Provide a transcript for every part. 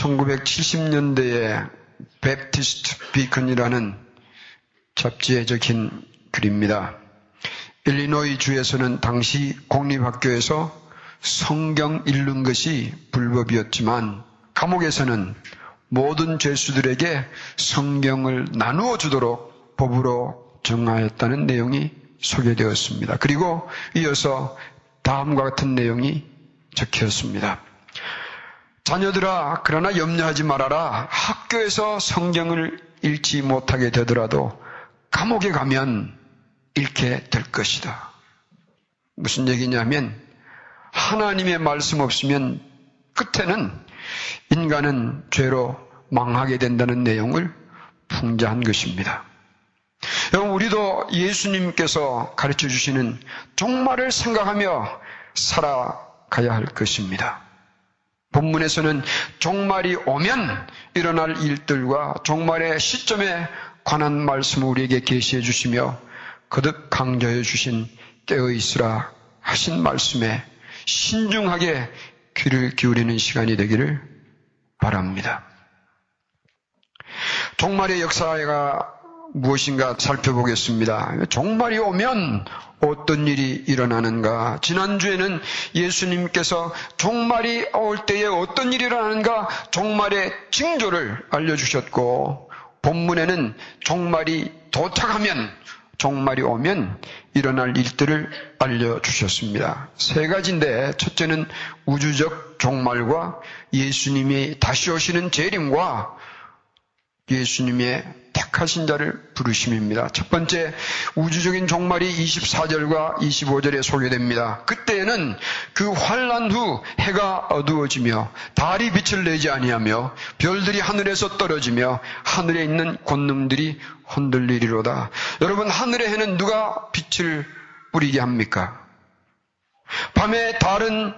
1970년대에 베프티스트 비컨이라는 잡지에 적힌 글입니다. 일리노이 주에서는 당시 공립학교에서 성경 읽는 것이 불법이었지만 감옥에서는 모든 죄수들에게 성경을 나누어 주도록 법으로 정하였다는 내용이 소개되었습니다. 그리고 이어서 다음과 같은 내용이 적혀있습니다. 자녀들아, 그러나 염려하지 말아라. 학교에서 성경을 읽지 못하게 되더라도 감옥에 가면 읽게 될 것이다. 무슨 얘기냐면 하나님의 말씀 없으면 끝에는 인간은 죄로 망하게 된다는 내용을 풍자한 것입니다. 여러분, 우리도 예수님께서 가르쳐 주시는 종말을 생각하며 살아가야 할 것입니다. 본문에서는 종말이 오면 일어날 일들과 종말의 시점에 관한 말씀을 우리에게 계시해 주시며 거듭 강조해 주신 깨어 있으라 하신 말씀에 신중하게 귀를 기울이는 시간이 되기를 바랍니다. 종말의 역사가 무엇인가 살펴보겠습니다. 종말이 오면 어떤 일이 일어나는가? 지난주에는 예수님께서 종말이 올 때에 어떤 일이 일어나는가? 종말의 징조를 알려주셨고, 본문에는 종말이 도착하면, 종말이 오면 일어날 일들을 알려주셨습니다. 세 가지인데, 첫째는 우주적 종말과 예수님이 다시 오시는 재림과 예수님의 택하신 자를 부르심입니다. 첫 번째 우주적인 종말이 24절과 25절에 소개됩니다. 그때에는 그 환란 후 해가 어두워지며 달이 빛을 내지 아니하며 별들이 하늘에서 떨어지며 하늘에 있는 권능들이 흔들리리로다. 여러분 하늘의 해는 누가 빛을 뿌리게 합니까? 밤에 달은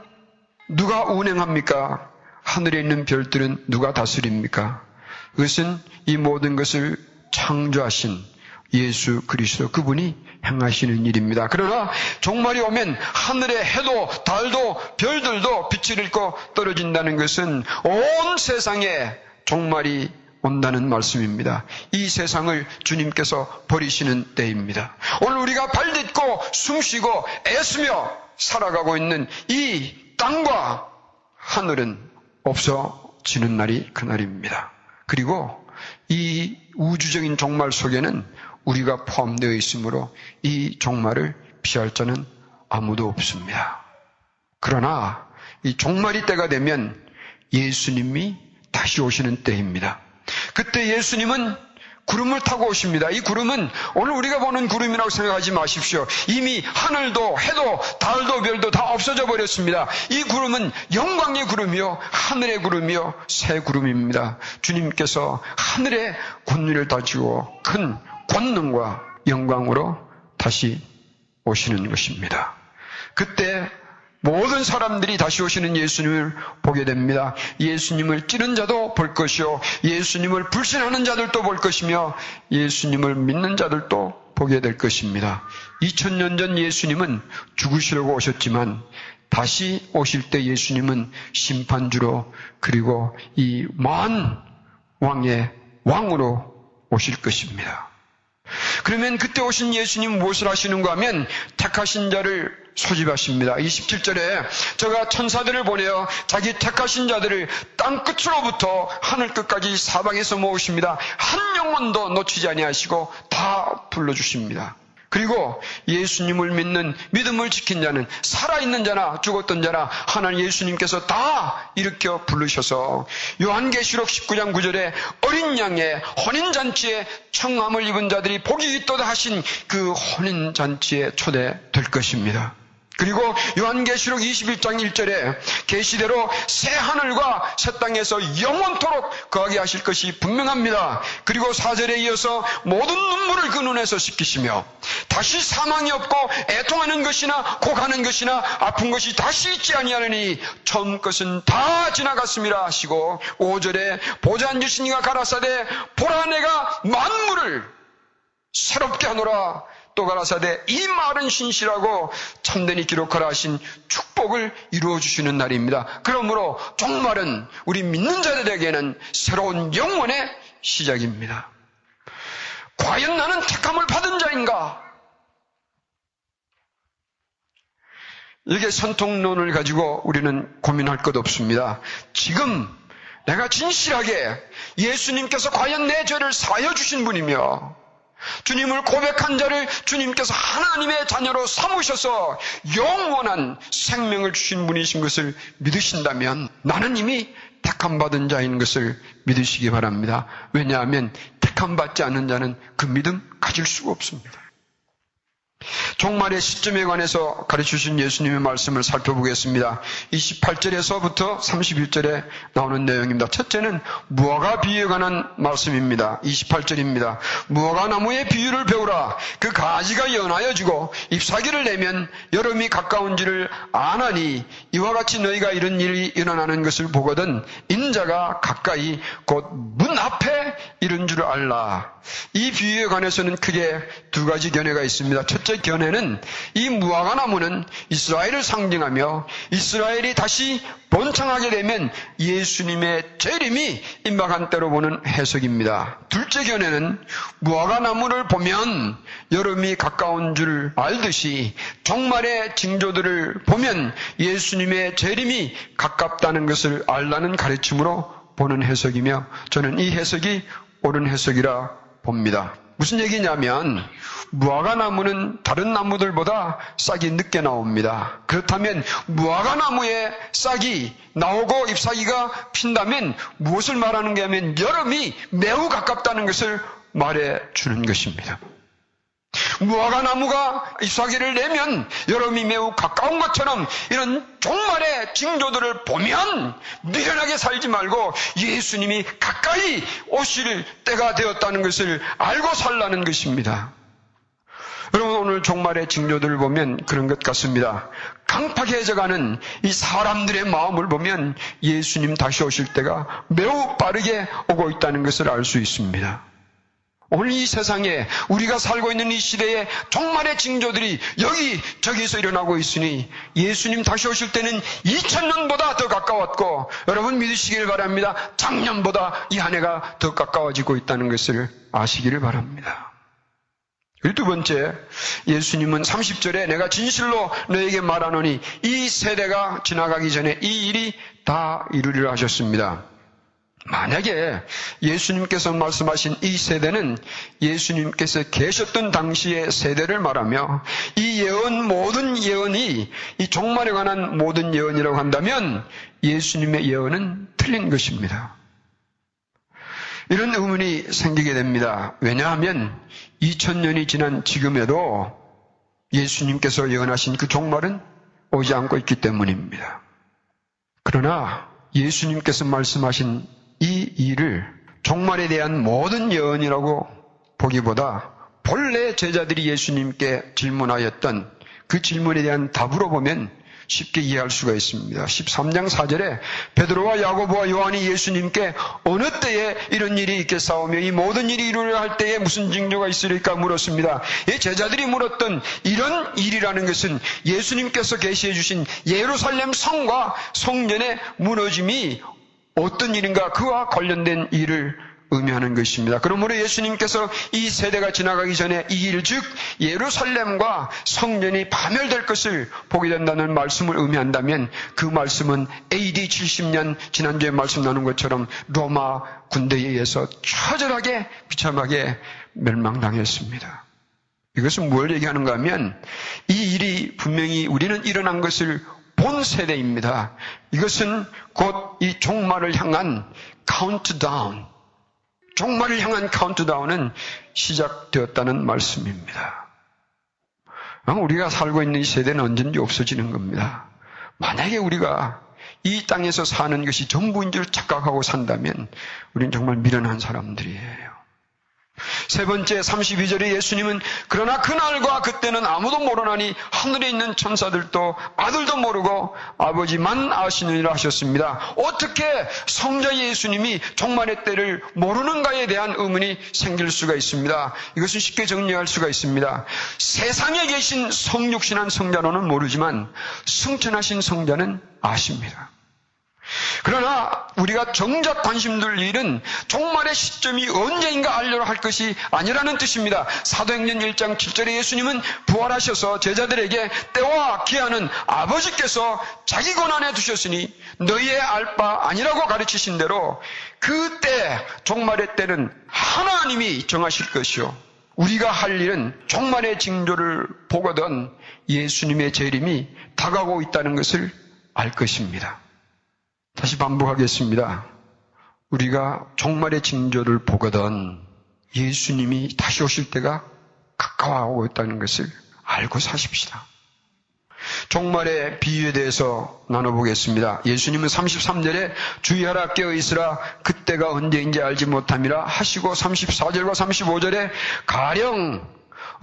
누가 운행합니까? 하늘에 있는 별들은 누가 다스립니까? 그것은 이 모든 것을 창조하신 예수 그리스도 그분이 행하시는 일입니다. 그러나 종말이 오면 하늘의 해도 달도 별들도 빛을 잃고 떨어진다는 것은 온 세상에 종말이 온다는 말씀입니다. 이 세상을 주님께서 버리시는 때입니다. 오늘 우리가 발딛고 숨쉬고 애쓰며 살아가고 있는 이 땅과 하늘은 없어지는 날이 그날입니다. 그리고 이 우주적인 종말 속에는 우리가 포함되어 있으므로 이 종말을 피할 자는 아무도 없습니다. 그러나 이 종말이 때가 되면 예수님이 다시 오시는 때입니다. 그때 예수님은 구름을 타고 오십니다. 이 구름은 오늘 우리가 보는 구름이라고 생각하지 마십시오. 이미 하늘도 해도 달도 별도 다 없어져 버렸습니다. 이 구름은 영광의 구름이요 하늘의 구름이요 새 구름입니다. 주님께서 하늘의 권위를 다지고 큰 권능과 영광으로 다시 오시는 것입니다. 그때 모든 사람들이 다시 오시는 예수님을 보게 됩니다. 예수님을 찌른 자도 볼 것이요. 예수님을 불신하는 자들도 볼 것이며 예수님을 믿는 자들도 보게 될 것입니다. 2000년 전 예수님은 죽으시려고 오셨지만 다시 오실 때 예수님은 심판주로 그리고 이 만 왕의 왕으로 오실 것입니다. 그러면 그때 오신 예수님 무엇을 하시는가 하면 택하신 자를 소집하십니다. 27절에 저가 천사들을 보내어 자기 택하신 자들을 땅 끝으로부터 하늘 끝까지 사방에서 모으십니다. 한 영혼도 놓치지 아니하시고 다 불러주십니다. 그리고 예수님을 믿는 믿음을 지킨 자는 살아있는 자나 죽었던 자나 하나님 예수님께서 다 일으켜 부르셔서 요한계시록 19장 9절에 어린 양의 혼인잔치에 청함을 입은 자들이 복이 있도다 하신 그 혼인잔치에 초대될 것입니다. 그리고 요한계시록 21장 1절에 계시대로 새 하늘과 새 땅에서 영원토록 거하게 하실 것이 분명합니다. 그리고 4절에 이어서 모든 눈물을 그 눈에서 씻기시며 다시 사망이 없고 애통하는 것이나 고가는 것이나 아픈 것이 다시 있지 아니하느니 처음 것은 다 지나갔습니다 하시고 5절에 보좌 앉으신 이가 가라사대 보라 내가 만물을 새롭게 하노라 또 가라사대 이 말은 신실하고 참되니 기록하라 하신 축복을 이루어 주시는 날입니다. 그러므로 종말은 우리 믿는 자들에게는 새로운 영원의 시작입니다. 과연 나는 택함을 받은 자인가? 이게 선통론을 가지고 우리는 고민할 것 없습니다. 지금 내가 진실하게 예수님께서 과연 내 죄를 사여 주신 분이며 주님을 고백한 자를 주님께서 하나님의 자녀로 삼으셔서 영원한 생명을 주신 분이신 것을 믿으신다면 나는 이미 택함받은 자인 것을 믿으시기 바랍니다. 왜냐하면 택함받지 않는 자는 그 믿음 가질 수가 없습니다. 종말의 시점에 관해서 가르치신 예수님의 말씀을 살펴보겠습니다. 28절에서부터 31절에 나오는 내용입니다. 첫째는 무화과 비유에 관한 말씀입니다. 28절입니다. 무화과 나무의 비유를 배우라. 그 가지가 연하여 지고 잎사귀를 내면 여름이 가까운지를 아나니 이와 같이 너희가 이런 일이 일어나는 것을 보거든 인자가 가까이 곧 문 앞에 이른 줄을 알라. 이 비유에 관해서는 크게 두 가지 견해가 있습니다. 첫째 견해는 이 무화과 나무는 이스라엘을 상징하며 이스라엘이 다시 번창하게 되면 예수님의 재림이 임박한 때로 보는 해석입니다. 둘째 견해는 무화과 나무를 보면 여름이 가까운 줄 알듯이 종말의 징조들을 보면 예수님의 재림이 가깝다는 것을 알라는 가르침으로 보는 해석이며 저는 이 해석이 옳은 해석이라 봅니다. 무슨 얘기냐면 무화과 나무는 다른 나무들보다 싹이 늦게 나옵니다. 그렇다면 무화과 나무에 싹이 나오고 잎사귀가 핀다면 무엇을 말하는 게 하면 여름이 매우 가깝다는 것을 말해 주는 것입니다. 무화과 나무가 잎사귀를 내면 여름이 매우 가까운 것처럼 이런 종말의 징조들을 보면 미련하게 살지 말고 예수님이 가까이 오실 때가 되었다는 것을 알고 살라는 것입니다. 여러분 오늘 종말의 징조들을 보면 그런 것 같습니다. 강팍해져가는 이 사람들의 마음을 보면 예수님 다시 오실 때가 매우 빠르게 오고 있다는 것을 알 수 있습니다. 오늘 이 세상에 우리가 살고 있는 이 시대에 종말의 징조들이 여기 저기서 일어나고 있으니 예수님 다시 오실 때는 2000년보다 더 가까웠고 여러분 믿으시길 바랍니다. 작년보다 이 한 해가 더 가까워지고 있다는 것을 아시기를 바랍니다. 그리고 두 번째, 예수님은 30절에 내가 진실로 너에게 말하노니 이 세대가 지나가기 전에 이 일이 다 이루리라 하셨습니다. 만약에 예수님께서 말씀하신 이 세대는 예수님께서 계셨던 당시의 세대를 말하며 이 예언, 모든 예언이 이 종말에 관한 모든 예언이라고 한다면 예수님의 예언은 틀린 것입니다. 이런 의문이 생기게 됩니다. 왜냐하면 2000년이 지난 지금에도 예수님께서 예언하신 그 종말은 오지 않고 있기 때문입니다. 그러나 예수님께서 말씀하신 이 일을 종말에 대한 모든 예언이라고 보기보다 본래 제자들이 예수님께 질문하였던 그 질문에 대한 답으로 보면 쉽게 이해할 수가 있습니다. 13장 4절에 베드로와 야고보와 요한이 예수님께 어느 때에 이런 일이 있겠사오며 이 모든 일이 이루려 할 때에 무슨 징조가 있으리까 물었습니다. 이 제자들이 물었던 이런 일이라는 것은 예수님께서 계시해 주신 예루살렘 성과 성전의 무너짐이 어떤 일인가 그와 관련된 일을 의미하는 것입니다. 그러므로 예수님께서 이 세대가 지나가기 전에 이 일, 즉, 예루살렘과 성전이 파멸될 것을 보게 된다는 말씀을 의미한다면 그 말씀은 AD 70년 지난주에 말씀 나눈 것처럼 로마 군대에 의해서 처절하게 비참하게 멸망당했습니다. 이것은 뭘 얘기하는가 하면 이 일이 분명히 우리는 일어난 것을 본 세대입니다. 이것은 곧 이 종말을 향한 카운트다운, 종말을 향한 카운트다운은 시작되었다는 말씀입니다. 우리가 살고 있는 이 세대는 언제든지 없어지는 겁니다. 만약에 우리가 이 땅에서 사는 것이 전부인 줄 착각하고 산다면 우리는 정말 미련한 사람들이에요. 세 번째 32절에 예수님은 그러나 그날과 그때는 아무도 모르나니 하늘에 있는 천사들도 아들도 모르고 아버지만 아시느니라 하셨습니다. 어떻게 성자 예수님이 종말의 때를 모르는가에 대한 의문이 생길 수가 있습니다. 이것은 쉽게 정리할 수가 있습니다. 세상에 계신 성육신한 성자로는 모르지만 승천하신 성자는 아십니다. 그러나 우리가 정작 관심 둘 일은 종말의 시점이 언제인가 알려라 할 것이 아니라는 뜻입니다. 사도행전 1장 7절에 예수님은 부활하셔서 제자들에게 때와 기한은 아버지께서 자기 권한에 두셨으니 너희의 알 바 아니라고 가르치신 대로 그때 종말의 때는 하나님이 정하실 것이요. 우리가 할 일은 종말의 징조를 보거든 예수님의 재림이 다가오고 있다는 것을 알 것입니다. 다시 반복하겠습니다. 우리가 종말의 징조를 보거든 예수님이 다시 오실 때가 가까워오고 있다는 것을 알고 사십시다. 종말의 비유에 대해서 나눠보겠습니다. 예수님은 33절에 주의하라 깨어있으라 그때가 언제인지 알지 못함이라 하시고 34절과 35절에 가령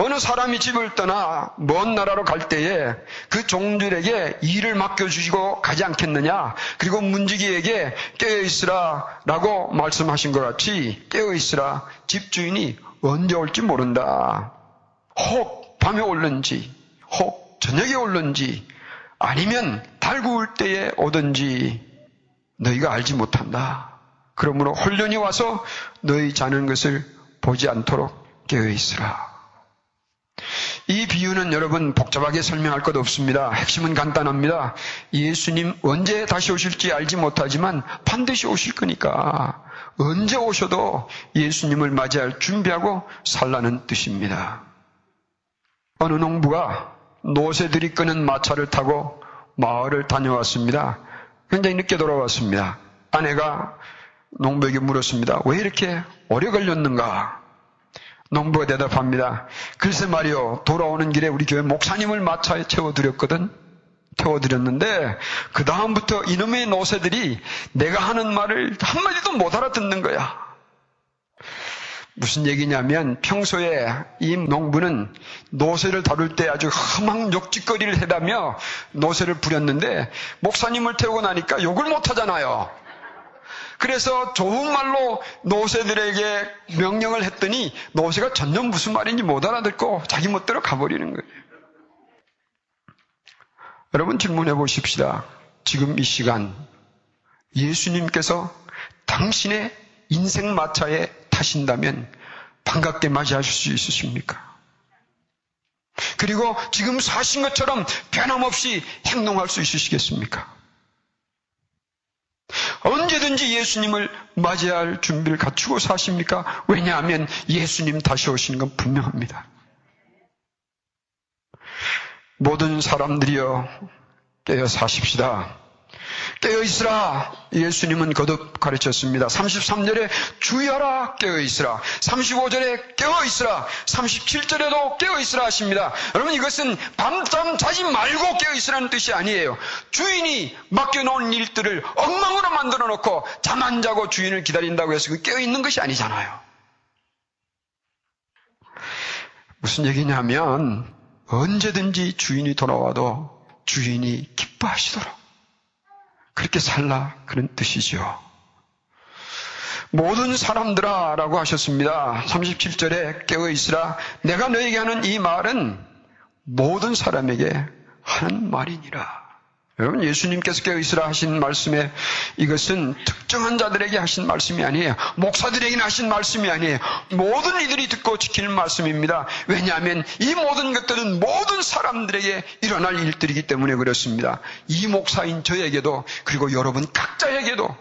어느 사람이 집을 떠나 먼 나라로 갈 때에 그 종들에게 일을 맡겨주시고 가지 않겠느냐? 그리고 문지기에게 깨어있으라 라고 말씀하신 것 같이 깨어있으라 집주인이 언제 올지 모른다. 혹 밤에 올는지, 혹 저녁에 올는지, 아니면 달구울 때에 오든지 너희가 알지 못한다. 그러므로 홀련히 와서 너희 자는 것을 보지 않도록 깨어 있으라. 이 비유는 여러분 복잡하게 설명할 것 없습니다. 핵심은 간단합니다. 예수님 언제 다시 오실지 알지 못하지만 반드시 오실 거니까 언제 오셔도 예수님을 맞이할 준비하고 살라는 뜻입니다. 어느 농부가 노새들이 끄는 마차를 타고 마을을 다녀왔습니다. 굉장히 늦게 돌아왔습니다. 아내가 농부에게 물었습니다. 왜 이렇게 오래 걸렸는가? 농부가 대답합니다. 글쎄 말이요. 돌아오는 길에 우리 교회 목사님을 마차에 채워드렸거든. 태워드렸는데 그 다음부터 이놈의 노새들이 내가 하는 말을 한마디도 못 알아듣는 거야. 무슨 얘기냐면 평소에 이 농부는 노새를 다룰 때 아주 험한 욕짓거리를 해다며 노새를 부렸는데 목사님을 태우고 나니까 욕을 못 하잖아요. 그래서 좋은 말로 노새들에게 명령을 했더니 노새가 전혀 무슨 말인지 못 알아듣고 자기 멋대로 가버리는 거예요. 여러분 질문해 보십시다. 지금 이 시간 예수님께서 당신의 인생 마차에 타신다면 반갑게 맞이하실 수 있으십니까? 그리고 지금 사신 것처럼 변함없이 행동할 수 있으시겠습니까? 언제든지 예수님을 맞이할 준비를 갖추고 사십니까? 왜냐하면 예수님 다시 오시는 건 분명합니다. 모든 사람들이여 깨어 사십시다. 깨어있으라. 예수님은 거듭 가르쳤습니다. 33절에 주여라 깨어있으라. 35절에 깨어있으라. 37절에도 깨어있으라 하십니다. 여러분 이것은 밤잠 자지 말고 깨어있으라는 뜻이 아니에요. 주인이 맡겨놓은 일들을 엉망으로 만들어 놓고 잠 안 자고 주인을 기다린다고 해서 그 깨어있는 것이 아니잖아요. 무슨 얘기냐면 언제든지 주인이 돌아와도 주인이 기뻐하시도록 그렇게 살라 그런 뜻이죠. 모든 사람들아 라고 하셨습니다. 37절에 깨어 있으라 내가 너에게 하는 이 말은 모든 사람에게 하는 말이니라. 여러분 예수님께서 깨어 있으라 하신 말씀에 이것은 특정한 자들에게 하신 말씀이 아니에요. 목사들에게는 하신 말씀이 아니에요. 모든 이들이 듣고 지키는 말씀입니다. 왜냐하면 이 모든 것들은 모든 사람들에게 일어날 일들이기 때문에 그렇습니다. 이 목사인 저에게도 그리고 여러분 각자에게도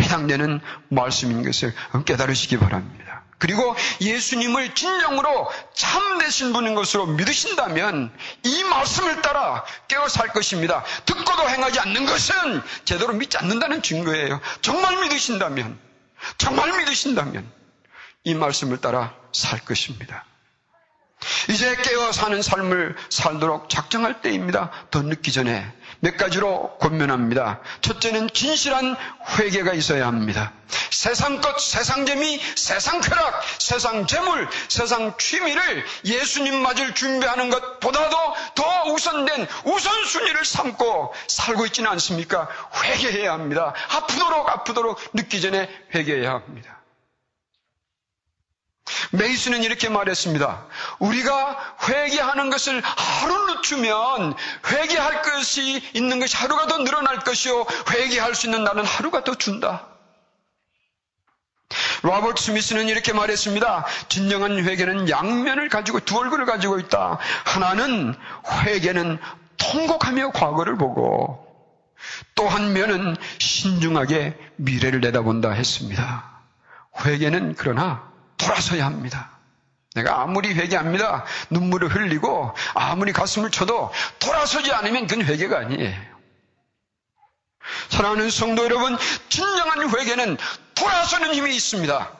해당되는 말씀인 것을 깨달으시기 바랍니다. 그리고 예수님을 진정으로 참되신 분인 것으로 믿으신다면 이 말씀을 따라 깨어 살 것입니다. 듣고도 행하지 않는 것은 제대로 믿지 않는다는 증거예요. 정말 믿으신다면, 정말 믿으신다면 이 말씀을 따라 살 것입니다. 이제 깨어 사는 삶을 살도록 작정할 때입니다. 더 늦기 전에 몇 가지로 권면합니다. 첫째는 진실한 회개가 있어야 합니다. 세상 것, 세상 재미, 세상 쾌락, 세상 재물, 세상 취미를 예수님 맞을 준비하는 것보다도 더 우선된 우선순위를 삼고 살고 있지는 않습니까? 회개해야 합니다. 아프도록 아프도록 늦기 전에 회개해야 합니다. 메이스는 이렇게 말했습니다. 우리가 회개하는 것을 하루 늦추면 회개할 것이 있는 것이 하루가 더 늘어날 것이요. 회개할 수 있는 날은 하루가 더 준다. 로버트 스미스는 이렇게 말했습니다. 진정한 회개는 양면을 가지고 두 얼굴을 가지고 있다. 하나는 회개는 통곡하며 과거를 보고 또 한 면은 신중하게 미래를 내다본다 했습니다. 회개는 그러나 돌아서야 합니다. 내가 아무리 회개합니다. 눈물을 흘리고 아무리 가슴을 쳐도 돌아서지 않으면 그건 회개가 아니에요. 사랑하는 성도 여러분, 진정한 회개는 돌아서는 힘이 있습니다.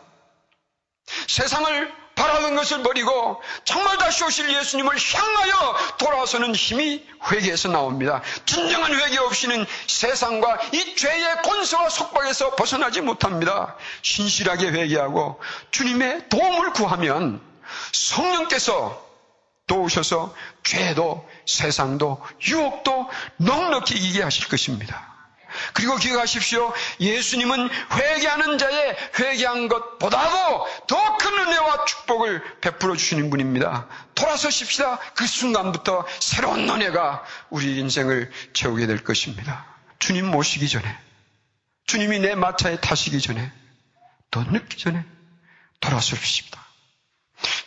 세상을 바라는 것을 버리고 정말 다시 오실 예수님을 향하여 돌아서는 힘이 회개에서 나옵니다. 진정한 회개 없이는 세상과 이 죄의 권세와 속박에서 벗어나지 못합니다. 신실하게 회개하고 주님의 도움을 구하면 성령께서 도우셔서 죄도 세상도 유혹도 넉넉히 이기게 하실 것입니다. 그리고 기억하십시오. 예수님은 회개하는 자의 회개한 것보다도 더 큰 은혜와 축복을 베풀어 주시는 분입니다. 돌아서십시다. 그 순간부터 새로운 은혜가 우리 인생을 채우게 될 것입니다. 주님 모시기 전에, 주님이 내 마차에 타시기 전에, 더 늦기 전에 돌아서십시다.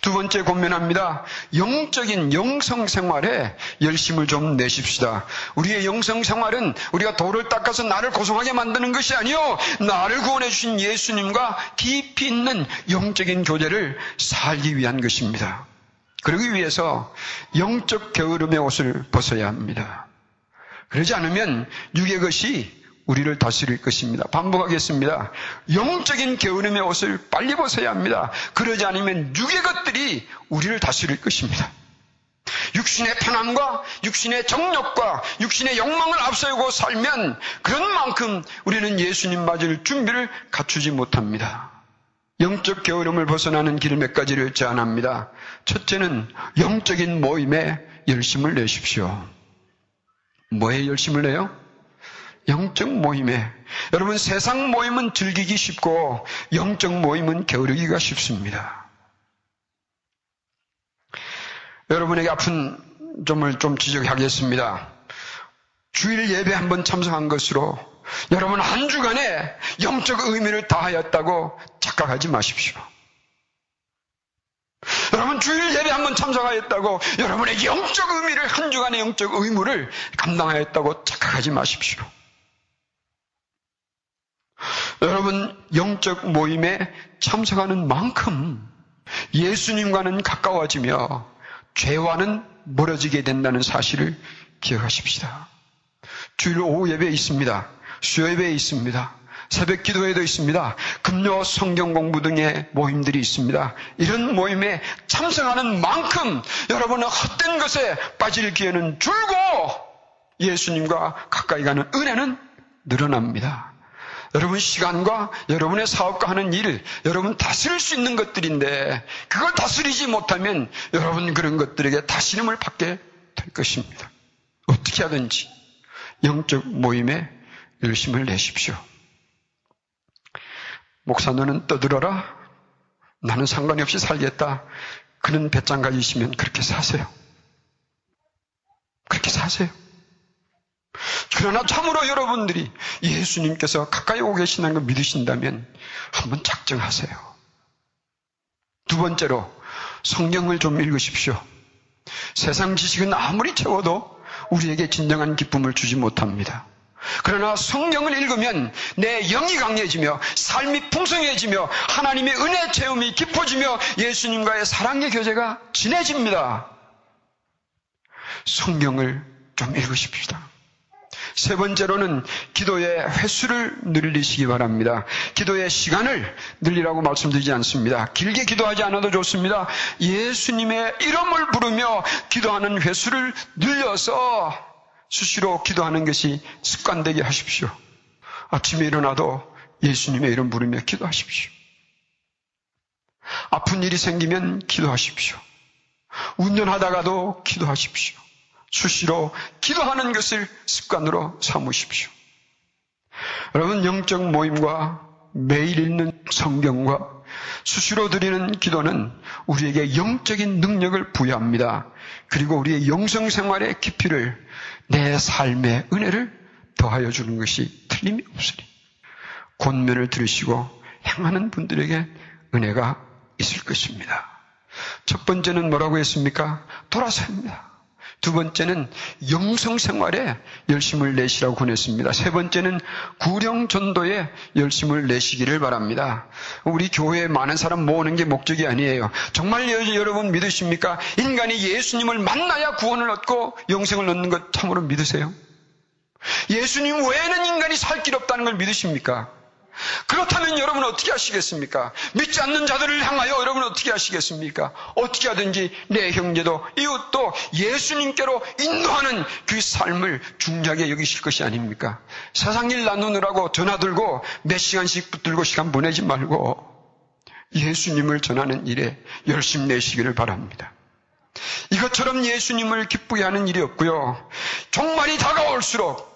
두 번째 고민합니다. 영적인 영성 생활에 열심을 좀 내십시다. 우리의 영성 생활은 우리가 돌을 닦아서 나를 고성하게 만드는 것이 아니요. 나를 구원해 주신 예수님과 깊이 있는 영적인 교제를 살기 위한 것입니다. 그러기 위해서 영적 게으름의 옷을 벗어야 합니다. 그러지 않으면 육의 것이 우리를 다스릴 것입니다. 반복하겠습니다. 영적인 게으름의 옷을 빨리 벗어야 합니다. 그러지 않으면 육의 것들이 우리를 다스릴 것입니다. 육신의 편함과 육신의 정력과 육신의 욕망을 앞세우고 살면 그런 만큼 우리는 예수님 맞을 준비를 갖추지 못합니다. 영적 게으름을 벗어나는 길 몇 가지를 제안합니다. 첫째는 영적인 모임에 열심을 내십시오. 뭐에 열심을 내요? 영적 모임에 여러분 세상 모임은 즐기기 쉽고 영적 모임은 게으르기가 쉽습니다. 여러분에게 아픈 점을 좀 지적하겠습니다. 주일 예배 한 번 참석한 것으로 여러분 한 주간에 영적 의미를 다하였다고 착각하지 마십시오. 여러분 주일 예배 한 번 참석하였다고 여러분의 영적 의미를 한 주간의 영적 의무를 감당하였다고 착각하지 마십시오. 여러분 영적 모임에 참석하는 만큼 예수님과는 가까워지며 죄와는 멀어지게 된다는 사실을 기억하십시다. 주일 오후 예배에 있습니다. 수요 예배에 있습니다. 새벽 기도회도 있습니다. 금요 성경 공부 등의 모임들이 있습니다. 이런 모임에 참석하는 만큼 여러분은 헛된 것에 빠질 기회는 줄고 예수님과 가까이 가는 은혜는 늘어납니다. 여러분 시간과 여러분의 사업과 하는 일, 여러분 다스릴 수 있는 것들인데 그걸 다스리지 못하면 여러분 그런 것들에게 다스림을 받게 될 것입니다. 어떻게 하든지 영적 모임에 열심을 내십시오. 목사 너는 떠들어라. 나는 상관이 없이 살겠다. 그는 배짱 가지시면 그렇게 사세요. 그렇게 사세요. 그러나 참으로 여러분들이 예수님께서 가까이 오고 계신다는 걸 믿으신다면 한번 작정하세요. 두 번째로 성경을 좀 읽으십시오. 세상 지식은 아무리 채워도 우리에게 진정한 기쁨을 주지 못합니다. 그러나 성경을 읽으면 내 영이 강해지며 삶이 풍성해지며 하나님의 은혜 체험이 깊어지며 예수님과의 사랑의 교제가 진해집니다. 성경을 좀 읽으십시다. 세 번째로는 기도의 횟수를 늘리시기 바랍니다. 기도의 시간을 늘리라고 말씀드리지 않습니다. 길게 기도하지 않아도 좋습니다. 예수님의 이름을 부르며 기도하는 횟수를 늘려서 수시로 기도하는 것이 습관되게 하십시오. 아침에 일어나도 예수님의 이름 부르며 기도하십시오. 아픈 일이 생기면 기도하십시오. 운전하다가도 기도하십시오. 수시로 기도하는 것을 습관으로 삼으십시오. 여러분, 영적 모임과 매일 읽는 성경과 수시로 드리는 기도는 우리에게 영적인 능력을 부여합니다. 그리고 우리의 영성 생활의 깊이를 내 삶의 은혜를 더하여 주는 것이 틀림이 없으니 권면을 들으시고 행하는 분들에게 은혜가 있을 것입니다. 첫 번째는 뭐라고 했습니까? 돌아섭니다. 두 번째는 영성 생활에 열심을 내시라고 권했습니다. 세 번째는 구령 전도에 열심을 내시기를 바랍니다. 우리 교회에 많은 사람 모으는 게 목적이 아니에요. 정말 여러분 믿으십니까? 인간이 예수님을 만나야 구원을 얻고 영생을 얻는 것 참으로 믿으세요? 예수님 외에는 인간이 살 길 없다는 걸 믿으십니까? 그렇다면 여러분 어떻게 하시겠습니까? 믿지 않는 자들을 향하여 여러분 어떻게 하시겠습니까? 어떻게 하든지 내 형제도 이웃도 예수님께로 인도하는 그 삶을 중요하게 여기실 것이 아닙니까? 세상 일 나누느라고 전화 들고 몇 시간씩 붙들고 시간 보내지 말고 예수님을 전하는 일에 열심 내시기를 바랍니다. 이것처럼 예수님을 기쁘게 하는 일이 없고요. 종말이 다가올수록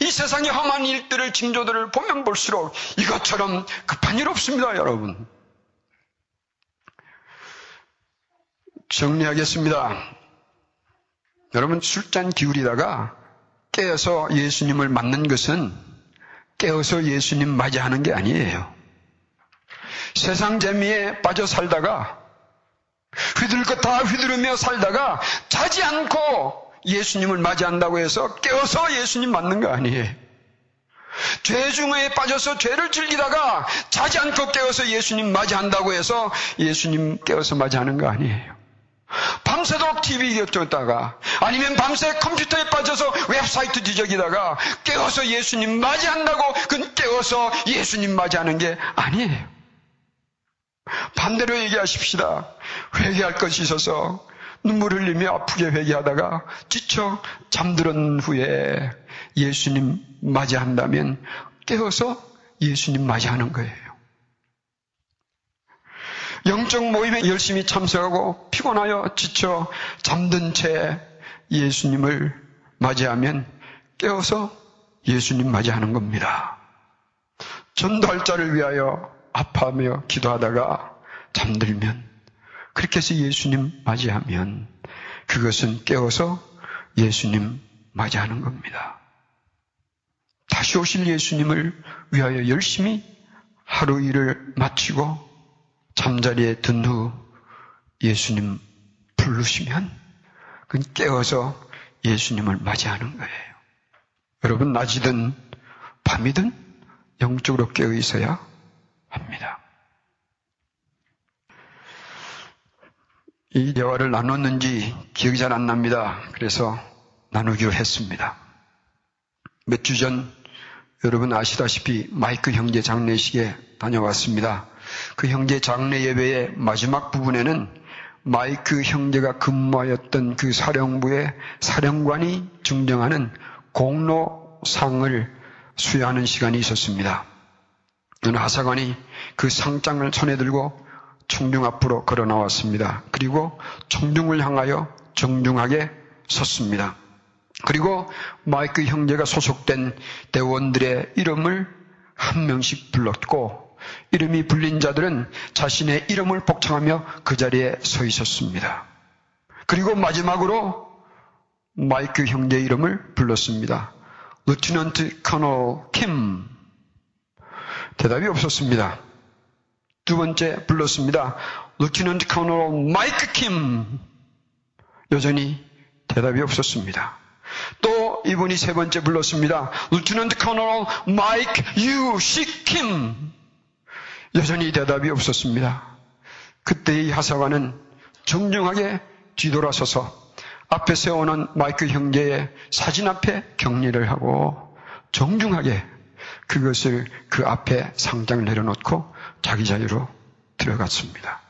이 세상의 험한 일들을, 징조들을 보면 볼수록 이것처럼 급한 일 없습니다, 여러분. 정리하겠습니다. 여러분, 술잔 기울이다가 깨어서 예수님을 맞는 것은 깨어서 예수님 맞이하는 게 아니에요. 세상 재미에 빠져 살다가 휘둘 것 다 휘두르며 살다가 자지 않고 예수님을 맞이한다고 해서 깨어서 예수님 맞는 거 아니에요. 죄 중에 빠져서 죄를 즐기다가 자지 않고 깨어서 예수님 맞이한다고 해서 예수님 깨어서 맞이하는 거 아니에요. 밤새도록 TV 겹쳤다가 아니면 밤새 컴퓨터에 빠져서 웹사이트 뒤적이다가 깨어서 예수님 맞이한다고 그건 깨어서 예수님 맞이하는 게 아니에요. 반대로 얘기하십시다. 회개할 것이 있어서 눈물 흘리며 아프게 회개하다가 지쳐 잠들은 후에 예수님 맞이한다면 깨어서 예수님 맞이하는 거예요. 영적 모임에 열심히 참석하고 피곤하여 지쳐 잠든 채 예수님을 맞이하면 깨어서 예수님 맞이하는 겁니다. 전도할 자를 위하여 아파하며 기도하다가 잠들면 그렇게 해서 예수님 맞이하면 그것은 깨어서 예수님 맞이하는 겁니다. 다시 오실 예수님을 위하여 열심히 하루 일을 마치고 잠자리에 든 후 예수님 부르시면 그건 깨어서 예수님을 맞이하는 거예요. 여러분 낮이든 밤이든 영적으로 깨어 있어야 합니다. 이 대화를 나눴는지 기억이 잘 안 납니다. 그래서 나누기로 했습니다. 몇 주 전 여러분 아시다시피 마이크 형제 장례식에 다녀왔습니다. 그 형제 장례 예배의 마지막 부분에는 마이크 형제가 근무하였던 그 사령부의 사령관이 증정하는 공로상을 수여하는 시간이 있었습니다. 하사관이 그 상장을 손에 들고 청중 앞으로 걸어 나왔습니다. 그리고 청중을 향하여 정중하게 섰습니다. 그리고 마이크 형제가 소속된 대원들의 이름을 한 명씩 불렀고 이름이 불린 자들은 자신의 이름을 복창하며 그 자리에 서 있었습니다. 그리고 마지막으로 마이크 형제 이름을 불렀습니다. Lieutenant Colonel Kim 대답이 없었습니다. 두 번째 불렀습니다. Lieutenant Colonel Mike Kim. 여전히 대답이 없었습니다. 또 이분이 세 번째 불렀습니다. Lieutenant Colonel Mike U.C. Kim. 여전히 대답이 없었습니다. 그때 이 하사관은 정중하게 뒤돌아서서 앞에 세워놓은 마이크 형제의 사진 앞에 격리를 하고 정중하게 그것을 그 앞에 상장을 내려놓고 자기 자유로 들어갔습니다.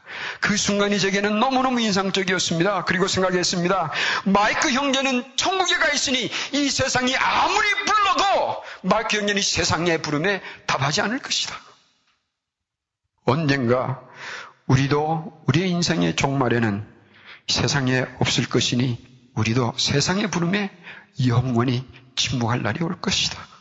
그 순간이 제게는 너무너무 인상적이었습니다. 그리고 생각했습니다. 마이크 형제는 천국에 가 있으니 이 세상이 아무리 불러도 막경련이 세상의 부름에 답하지 않을 것이다. 언젠가 우리도 우리의 인생의 종말에는 세상에 없을 것이니 우리도 세상의 부름에 영원히 침묵할 날이 올 것이다.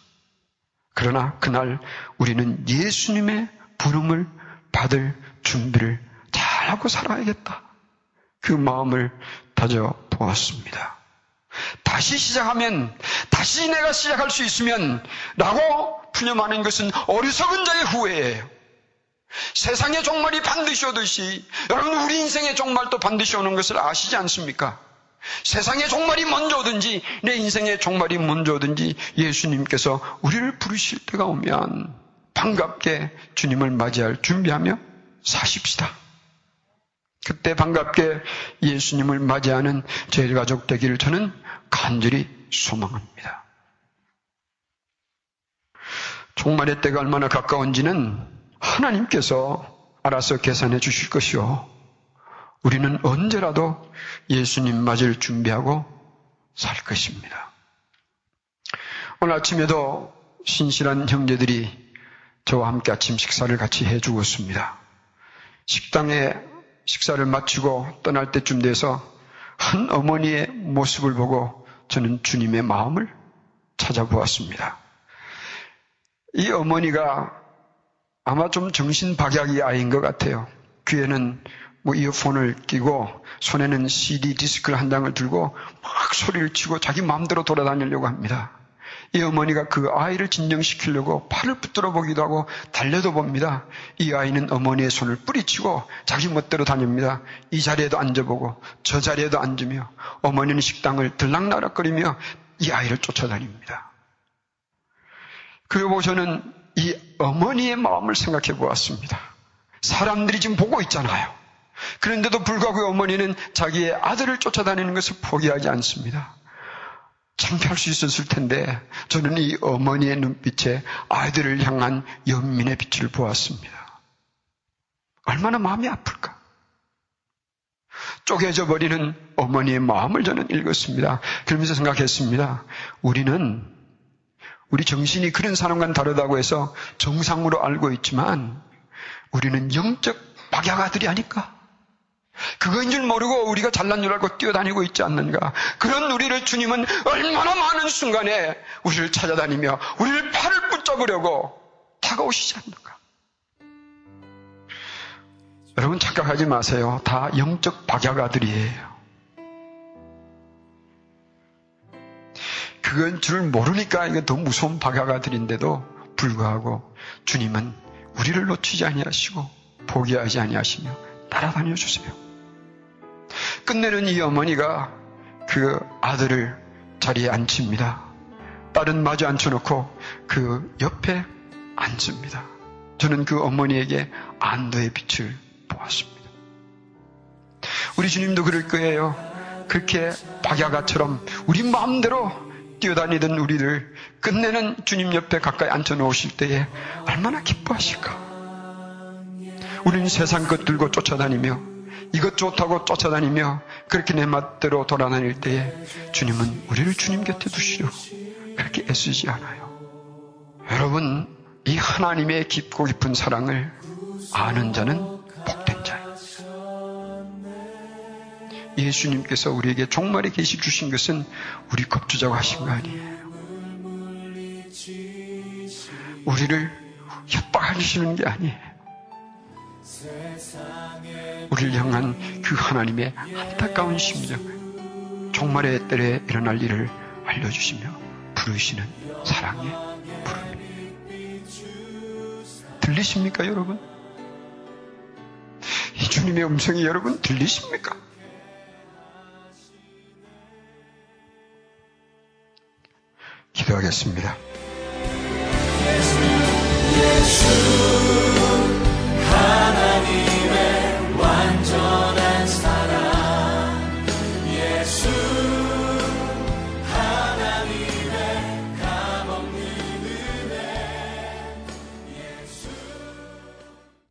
그러나 그날 우리는 예수님의 부름을 받을 준비를 잘하고 살아야겠다. 그 마음을 다져 보았습니다. 다시 시작하면, 다시 내가 시작할 수 있으면, 라고 푸념하는 것은 어리석은 자의 후회예요. 세상의 종말이 반드시 오듯이, 여러분, 우리 인생의 종말도 반드시 오는 것을 아시지 않습니까? 세상의 종말이 먼저 오든지, 내 인생의 종말이 먼저 오든지, 예수님께서 우리를 부르실 때가 오면, 반갑게 주님을 맞이할 준비하며 사십시다. 그때 반갑게 예수님을 맞이하는 저희 가족 되기를 저는 간절히 소망합니다. 종말의 때가 얼마나 가까운지는 하나님께서 알아서 계산해 주실 것이요. 우리는 언제라도 예수님 맞을 준비하고 살 것입니다. 오늘 아침에도 신실한 형제들이 저와 함께 아침 식사를 같이 해 주었습니다. 식당에 식사를 마치고 떠날 때쯤 돼서 한 어머니의 모습을 보고 저는 주님의 마음을 찾아보았습니다. 이 어머니가 아마 좀 정신박약이 아닌 것 같아요. 귀에는 뭐 이어폰을 끼고 손에는 CD 디스크를 한 장을 들고 막 소리를 치고 자기 마음대로 돌아다니려고 합니다. 이 어머니가 그 아이를 진정시키려고 팔을 붙들어 보기도 하고 달려도 봅니다. 이 아이는 어머니의 손을 뿌리치고 자기 멋대로 다닙니다. 이 자리에도 앉아보고 저 자리에도 앉으며 어머니는 식당을 들락날락거리며 이 아이를 쫓아다닙니다. 그리고 저는 이 어머니의 마음을 생각해 보았습니다. 사람들이 지금 보고 있잖아요. 그런데도 불구하고 어머니는 자기의 아들을 쫓아다니는 것을 포기하지 않습니다. 창피할 수 있었을 텐데 저는 이 어머니의 눈빛에 아이들을 향한 연민의 빛을 보았습니다. 얼마나 마음이 아플까? 쪼개져 버리는 어머니의 마음을 저는 읽었습니다. 그러면서 생각했습니다. 우리는 우리 정신이 그런 사람과는 다르다고 해서 정상으로 알고 있지만 우리는 영적 박야가들이 아닐까? 그거인 줄 모르고 우리가 잘난 줄 알고 뛰어다니고 있지 않는가. 그런 우리를 주님은 얼마나 많은 순간에 우리를 찾아다니며 우리를 팔을 붙잡으려고 다가오시지 않는가. 여러분 착각하지 마세요. 다 영적 박약아들이에요. 그건 줄 모르니까 이게 더 무서운 박약아들인데도 불구하고 주님은 우리를 놓치지 아니하시고 포기하지 아니하시며 따라다녀 주세요. 끝내는 이 어머니가 그 아들을 자리에 앉힙니다. 딸은 마주 앉혀놓고 그 옆에 앉습니다. 저는 그 어머니에게 안도의 빛을 보았습니다. 우리 주님도 그럴 거예요. 그렇게 박야가처럼 우리 마음대로 뛰어다니던 우리를 끝내는 주님 옆에 가까이 앉혀놓으실 때에 얼마나 기뻐하실까. 우리는 세상 것 들고 쫓아다니며 이것 좋다고 쫓아다니며 그렇게 내 맛대로 돌아다닐 때에 주님은 우리를 주님 곁에 두시려고 그렇게 애쓰지 않아요. 여러분, 이 하나님의 깊고 깊은 사랑을 아는 자는 복된 자예요. 예수님께서 우리에게 종말에 계시 주신 것은 우리 겁주자고 하신 거 아니에요. 우리를 협박하시는 게 아니에요. 우리를 향한 그 하나님의 안타까운 심정을 종말의 때에 일어날 일을 알려주시며 부르시는 사랑의 부름입니다. 들리십니까, 여러분? 이 주님의 음성이 여러분 들리십니까? 기도하겠습니다. 예수, 예수.